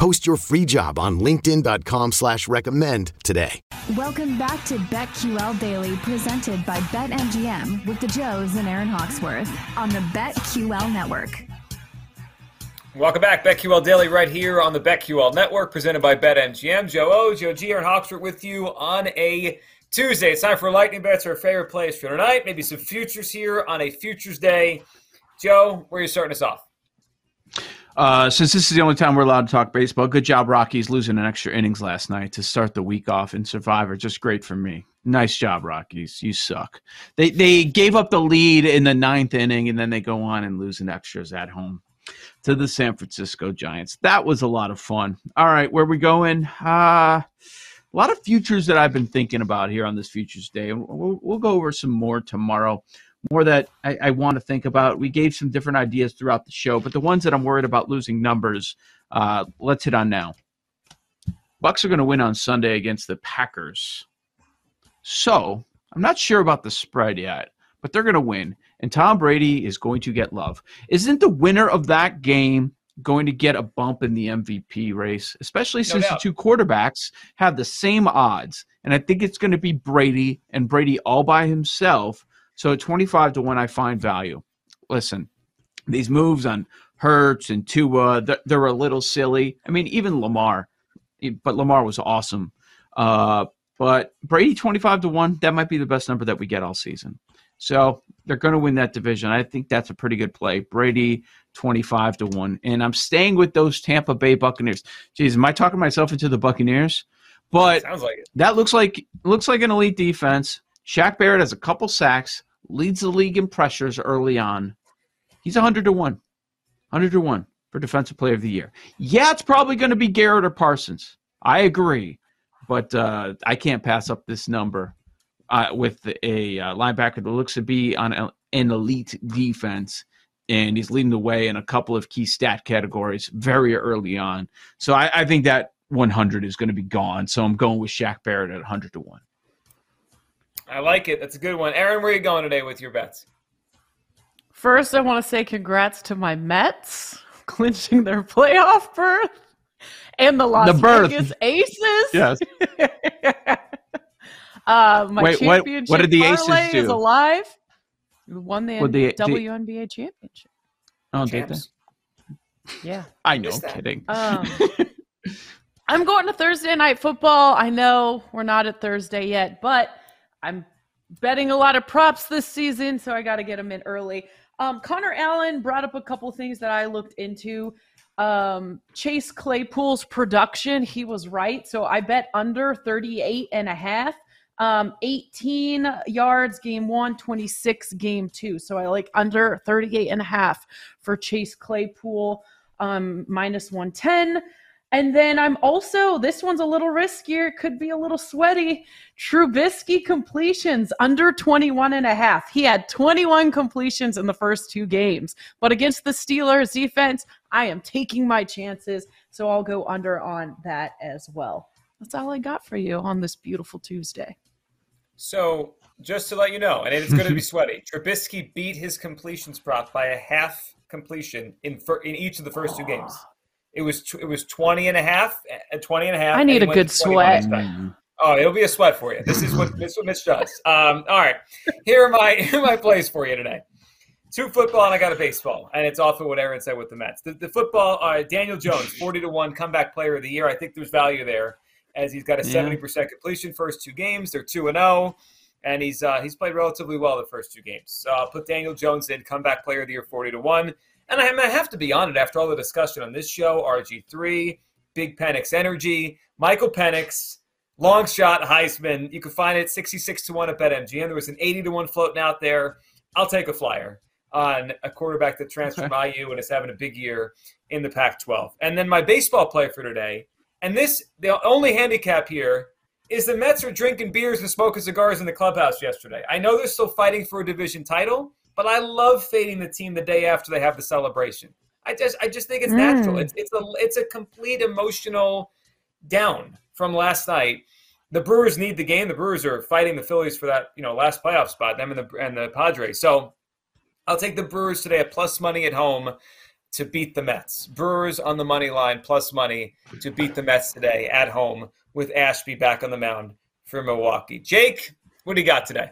Post your free job on linkedin.com slash recommend today. Welcome back to BetQL Daily, presented by BetMGM with the Joes and Aaron Hawksworth on the BetQL Network. Welcome back, BetQL Daily, right here on the BetQL Network, presented by BetMGM. Joe O, Joe G, Aaron Hawksworth with you on a Tuesday. It's time for lightning bets, our favorite plays for tonight. Maybe some futures here on a futures day. Joe, where are you starting us off? Uh, since this is the only time we're allowed to talk baseball, good job, Rockies, losing an extra innings last night to start the week off in Survivor. Just great for me. Nice job, Rockies. You suck. They they gave up the lead in the ninth inning, and then they go on and lose in extras at home to the San Francisco Giants. That was a lot of fun. All right, where we going? Uh, a lot of futures that I've been thinking about here on this Futures Day. We'll, we'll go over some more tomorrow more that I, I, want to think about. We gave some different ideas throughout the show, but the ones that I'm worried about losing numbers, uh, let's hit on now. Bucks are going to win on Sunday against the Packers. So I'm not sure about the spread yet, but they're going to win, and Tom Brady is going to get love. Isn't the winner of that game going to get a bump in the MVP race, especially since no the two quarterbacks have the same odds? And I think it's going to be Brady and Brady all by himself so at 25 to 1, I find value. Listen, these moves on Hurts and Tua, they're, they're a little silly. I mean, even Lamar, but Lamar was awesome. Uh, but Brady 25 to 1, that might be the best number that we get all season. So they're going to win that division. I think that's a pretty good play. Brady 25 to 1. And I'm staying with those Tampa Bay Buccaneers. Jeez, am I talking myself into the Buccaneers? But Sounds like it. that looks like looks like an elite defense. Shaq Barrett has a couple sacks leads the league in pressures early on. He's 100 to 1. 100 to 1 for defensive player of the year. Yeah, it's probably going to be Garrett or Parsons. I agree. But uh, I can't pass up this number uh, with a uh, linebacker that looks to be on a, an elite defense. And he's leading the way in a couple of key stat categories very early on. So I, I think that 100 is going to be gone. So I'm going with Shaq Barrett at 100 to 1. I like it. That's a good one. Aaron, where are you going today with your bets? First, I want to say congrats to my Mets clinching their playoff berth and the Las the Vegas Aces. Yes. uh, my Wait, championship what, what did the Aces do? is alive. Won the, the WNBA championship. Oh, did they? Yeah. I know. I'm Kidding. Um, I'm going to Thursday night football. I know we're not at Thursday yet, but I'm betting a lot of props this season, so I got to get them in early. Um, Connor Allen brought up a couple things that I looked into. Um, Chase Claypool's production, he was right. So I bet under 38 and a half. Um, 18 yards game one, 26 game two. So I like under 38 and a half for Chase Claypool, um, minus 110. And then I'm also, this one's a little riskier, could be a little sweaty. Trubisky completions under 21 and a half. He had 21 completions in the first two games. But against the Steelers defense, I am taking my chances. So I'll go under on that as well. That's all I got for you on this beautiful Tuesday. So just to let you know, and it's going to be sweaty, Trubisky beat his completions prop by a half completion in, in each of the first two games. It was it was 20 and a half, uh, 20 and a half. I need a good sweat. Oh, it'll be a sweat for you. This is what this is what Mitch does. Um, all right, here are my here are my plays for you today. Two football and I got a baseball, and it's off of what Aaron said with the Mets. The, the football, uh, Daniel Jones, forty to one comeback player of the year. I think there's value there. as he's got a seventy yeah. percent completion first two games. They're two and zero, oh, and he's uh, he's played relatively well the first two games. So I'll put Daniel Jones in, comeback player of the year, forty to one. And I, I have to be on it after all the discussion on this show. RG three, Big Penix energy, Michael Penix. Long shot Heisman. You can find it 66 to 1 at BetMGM. There was an 80 to 1 floating out there. I'll take a flyer on a quarterback that transferred okay. IU and is having a big year in the Pac 12. And then my baseball play for today, and this, the only handicap here is the Mets are drinking beers and smoking cigars in the clubhouse yesterday. I know they're still fighting for a division title, but I love fading the team the day after they have the celebration. I just, I just think it's mm. natural. It's, it's a, it's a complete emotional down from last night. The Brewers need the game. The Brewers are fighting the Phillies for that, you know, last playoff spot. Them and the and the Padres. So I'll take the Brewers today at plus money at home to beat the Mets. Brewers on the money line, plus money to beat the Mets today at home with Ashby back on the mound for Milwaukee. Jake, what do you got today?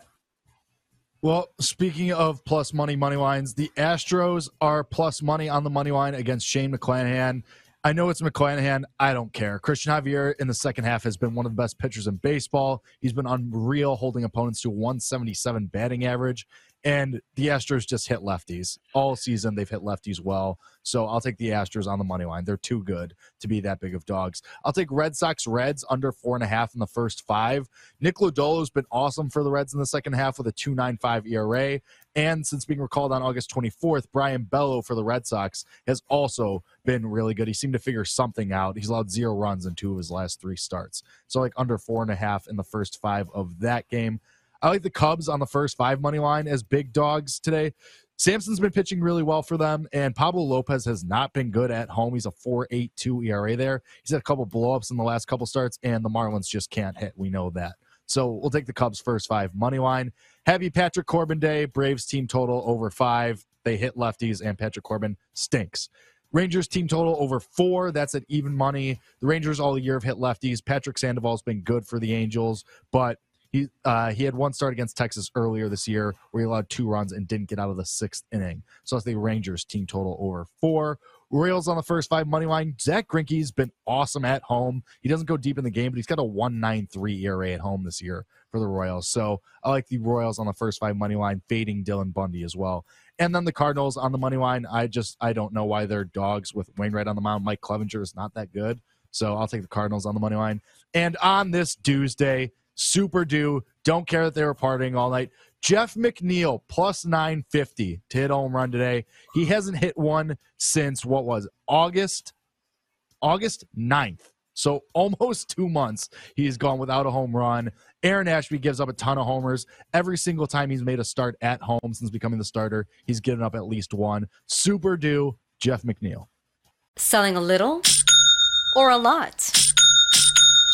Well, speaking of plus money money lines, the Astros are plus money on the money line against Shane McClanahan. I know it's McClanahan. I don't care. Cristian Javier in the second half has been one of the best pitchers in baseball. He's been unreal, holding opponents to 177 batting average. And the Astros just hit lefties all season. They've hit lefties well. So I'll take the Astros on the money line. They're too good to be that big of dogs. I'll take Red Sox Reds under four and a half in the first five. Nick Lodolo has been awesome for the Reds in the second half with a 2.95 ERA. And since being recalled on August 24th, Brayan Bello for the Red Sox has also been really good. He seemed to figure something out. He's allowed zero runs in two of his last three starts. So like under four and a half in the first five of that game. I like the Cubs on the first five money line as big dogs today. Sampson's been pitching really well for them, and Pablo Lopez has not been good at home. He's a 4.82 ERA there. He's had a couple blowups in the last couple starts, and the Marlins just can't hit. We know that. So we'll take the Cubs first five money line. Happy Patrick Corbin Day. Braves team total over five. They hit lefties, and Patrick Corbin stinks. Rangers team total over four. That's at even money. The Rangers all year have hit lefties. Patrick Sandoval's been good for the Angels, but he uh, he had one start against Texas earlier this year where he allowed two runs and didn't get out of the sixth inning. So that's the Rangers team total over four. Royals on the first five money line. Zack Greinke's been awesome at home. He doesn't go deep in the game, but he's got a 1.93 ERA at home this year for the Royals. So I like the Royals on the first five money line, fading Dylan Bundy as well. And then the Cardinals on the money line. I just I don't know why they're dogs with Wainwright on the mound. Mike Clevinger is not that good. So I'll take the Cardinals on the money line. And on this Tuesday, super due. Don't care that they were partying all night. Jeff McNeil plus 950 to hit home run today. He hasn't hit one since what was August August 9th. So almost 2 months he's gone without a home run. Aaron Ashby gives up a ton of homers every single time he's made a start at home since becoming the starter. He's given up at least one. Super due Jeff McNeil. Selling a little or a lot.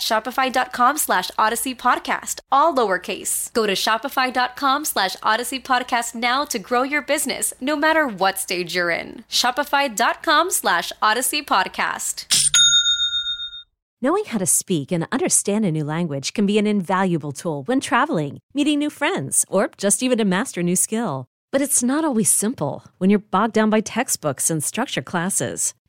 shopify.com slash odyssey podcast, all lowercase. Go to shopify.com slash odyssey podcast now to grow your business no matter what stage you're in. Shopify.com slash odyssey podcast. Knowing how to speak and understand a new language can be an invaluable tool when traveling, meeting new friends, or just even to master a new skill. But it's not always simple when you're bogged down by textbooks and structure classes.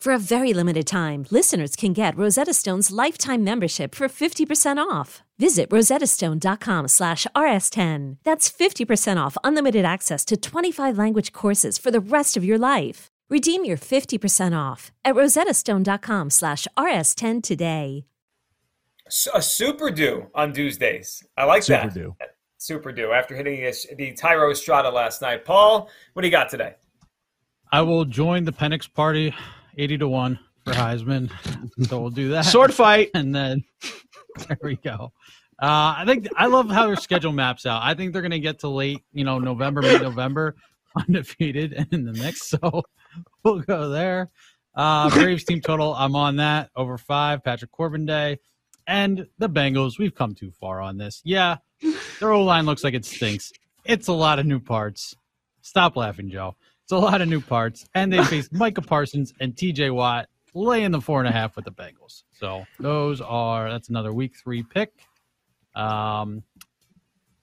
For a very limited time, listeners can get Rosetta Stone's lifetime membership for 50% off. Visit rosettastone.com slash rs10. That's 50% off unlimited access to 25 language courses for the rest of your life. Redeem your 50% off at rosettastone.com slash rs10 today. A super do on Tuesdays. I like Super that. do. Super do after hitting the Thairo Estrada last night. Paul, what do you got today? I will join the Penix party, eighty to one for Heisman. so we'll do that. Sword fight. and then there we go. Uh, I think I love how their schedule maps out. I think they're going to get to late, you know, November, mid November, undefeated and in the mix. So we'll go there. Uh, Braves team total, I'm on that over five. Patrick Corbin Day and the Bengals. We've come too far on this. Yeah, their O line looks like it stinks. It's a lot of new parts. Stop laughing, Joe. It's a lot of new parts, and they faced Micah Parsons and T.J. Watt laying the four and a half with the Bengals. So those are that's another week three pick. Um,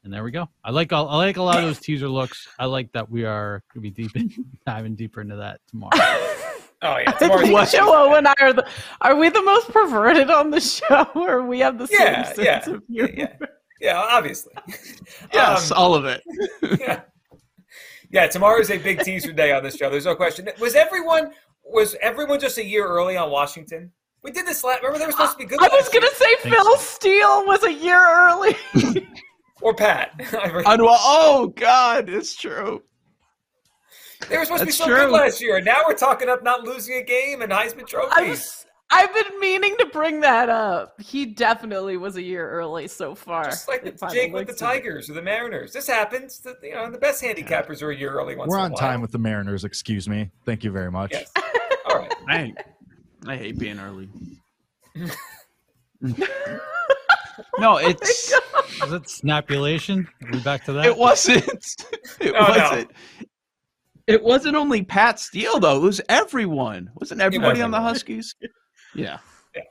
and there we go. I like all, I like a lot of those teaser looks. I like that we are gonna be deep in, diving deeper into that tomorrow. Oh yeah, tomorrow's Joe and I are the are we the most perverted on the show, or we have the same Yeah, sense yeah, of humor? yeah, yeah, obviously. Yes, Um, all of it. yeah. Yeah, tomorrow's a big teaser day on this show. There's no question. Was everyone was everyone just a year early on Washington? We did this last. Remember, they were supposed to be good. I was gonna say Think Phil. Steele was a year early. or Pat. I re- Unwa- oh God, it's true. they were supposed to be so true. good last year, and now we're talking up not losing a game and Heisman I trophies. was, I've been meaning to bring that up. He definitely was a year early so far. Just like By Jake with the looks it. Tigers or the Mariners. This happens. The, you know, the best handicappers are a year early once We're in a on while. time with the Mariners. Excuse me. Thank you very much. Yes. All right. I hate, I hate being early. no, oh it's Is it snapulation? Are we back to that? it wasn't. It Oh, wasn't. It wasn't only Pat Steele though. It was everyone. Wasn't everybody on the. Huskies? Yeah. yeah.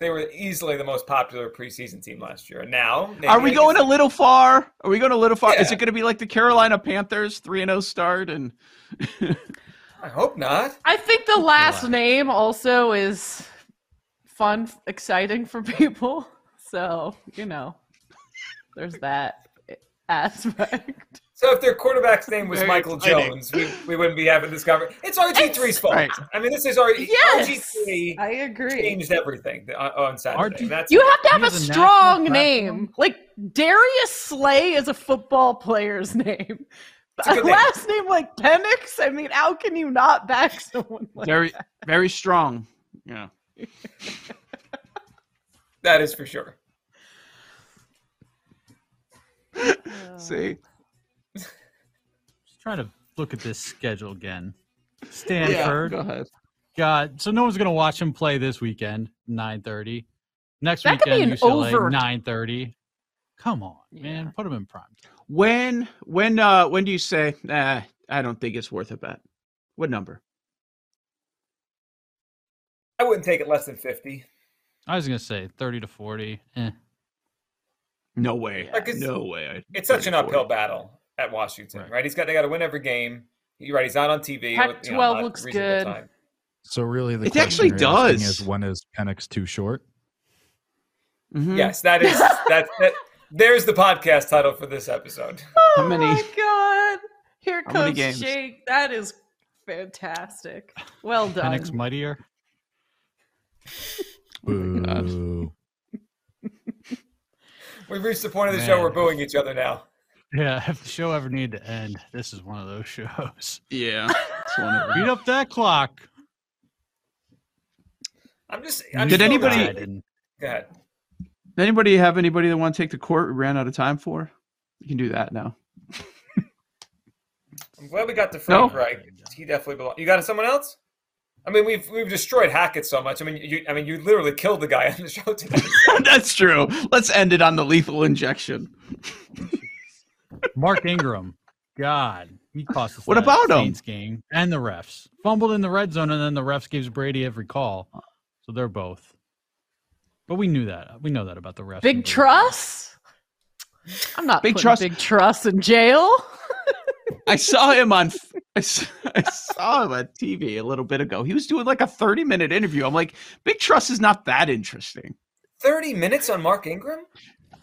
They were easily the most popular preseason team last year. And now, Are we going a little far? Are we going a little far? Is it going to be like the Carolina Panthers, three and zero start, and I hope not. I think the last Relax. name also is fun, exciting for people. So you know, there's that aspect. So if their quarterback's name was Very Michael exciting. Jones, we, we wouldn't be having this conversation. It's RG3's fault. Right. I mean, this is our Yes, RG3 I agree. changed everything on, uh, on Saturday. RG that's You have to have a has a strong name. platform. Like Darius Slay is a football player's name. A A good name. last name like Penix. I mean, how can you not back someone like very, very strong. Yeah. that is for sure. See. Just trying to look at this schedule again. Stanford. Yeah. Stanford. Go ahead. God, so no one's gonna watch him play this weekend, nine thirty. Next That could be weekend, an UCLA, over. nine thirty. Come on, man, put him in prime. time. When when uh when do you say nah, I don't think it's worth a bet? What number? I wouldn't take it less than 50. I was gonna say thirty to forty. Eh. No way. Like, no way. I- It's such an 34. uphill battle at Washington, right? Right. He's got they got to win every game. You're right. He's not on TV. Pac- with, you know, 12 looks good. time. So really, the It question actually does. is when is Penix too short? Mhm. Yes, that is that, that. There's the podcast title for this episode. How many? Oh my god! Here How many comes games? Jake. That is fantastic. Well done. Penix mightier. Boo. We've reached the point of the show we're booing each other now. Yeah, if the show ever needed to end, this is one of those shows. Yeah. It's one of them. Beat up that clock. I'm just. I'm Did anybody- not- I didn't. Go ahead. Anybody have anybody that want to take the court? We ran out of time for. You can do that now. I'm glad we got to Frank No? right. He definitely belongs. You got someone else? I mean, we've we've destroyed Hackett so much. I mean, you I mean, you literally killed the guy on the show today. That's true. Let's end it on the lethal injection. Mark Ingram, God, he cost us. What that about him? Game and the refs fumbled in the red zone, and then the refs gives Brady every call. So they're both. But we knew that. We know that about the refs. Big Truss. I'm not Big big Truss- trust. Big Truss in jail. I saw him on I saw him on TV a little bit ago. He was doing like a 30 minute interview. I'm like, Big Truss is not that interesting. Thirty minutes on Mark Ingram.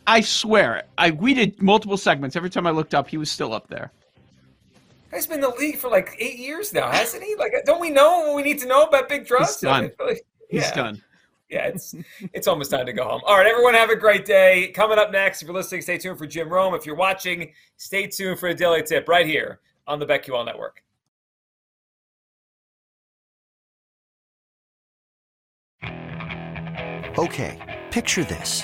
I swear. I we did multiple segments. Every time I looked up, he was still up there. He's been in the league for like eight years now, hasn't he? Like, don't we know what we need to know about Big Truss? He's done. mean, really- He's yeah. done. Yeah, it's it's almost time to go home. All right, everyone, have a great day. Coming up next, if you're listening, stay tuned for Jim Rome. If you're watching, stay tuned for a daily tip right here on the BetQL Network. Okay, picture this.